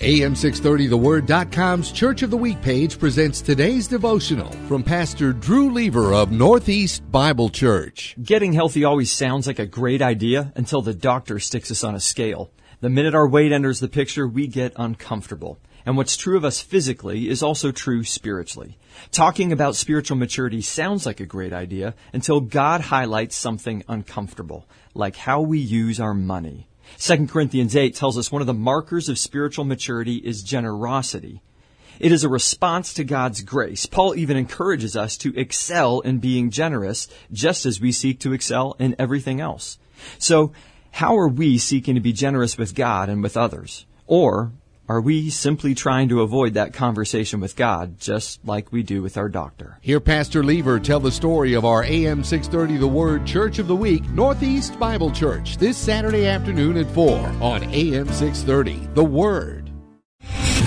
AM630TheWord.com's Church of the Week page presents today's devotional from Pastor Drew Leaver of Northeast Bible Church. Getting healthy always sounds like a great idea until the doctor sticks us on a scale. The minute our weight enters the picture, we get uncomfortable. And what's true of us physically is also true spiritually. Talking about spiritual maturity sounds like a great idea until God highlights something uncomfortable, like how we use our money. 2 Corinthians 8 tells us one of the markers of spiritual maturity is generosity. It is a response to God's grace. Paul even encourages us to excel in being generous, just as we seek to excel in everything else. So, how are we seeking to be generous with God and with others? Or are we simply trying to avoid that conversation with God, just like we do with our doctor? Hear Pastor Leaver tell the story of our AM 630 The Word Church of the Week, Northeast Bible Church, this Saturday afternoon at 4 on AM 630 The Word.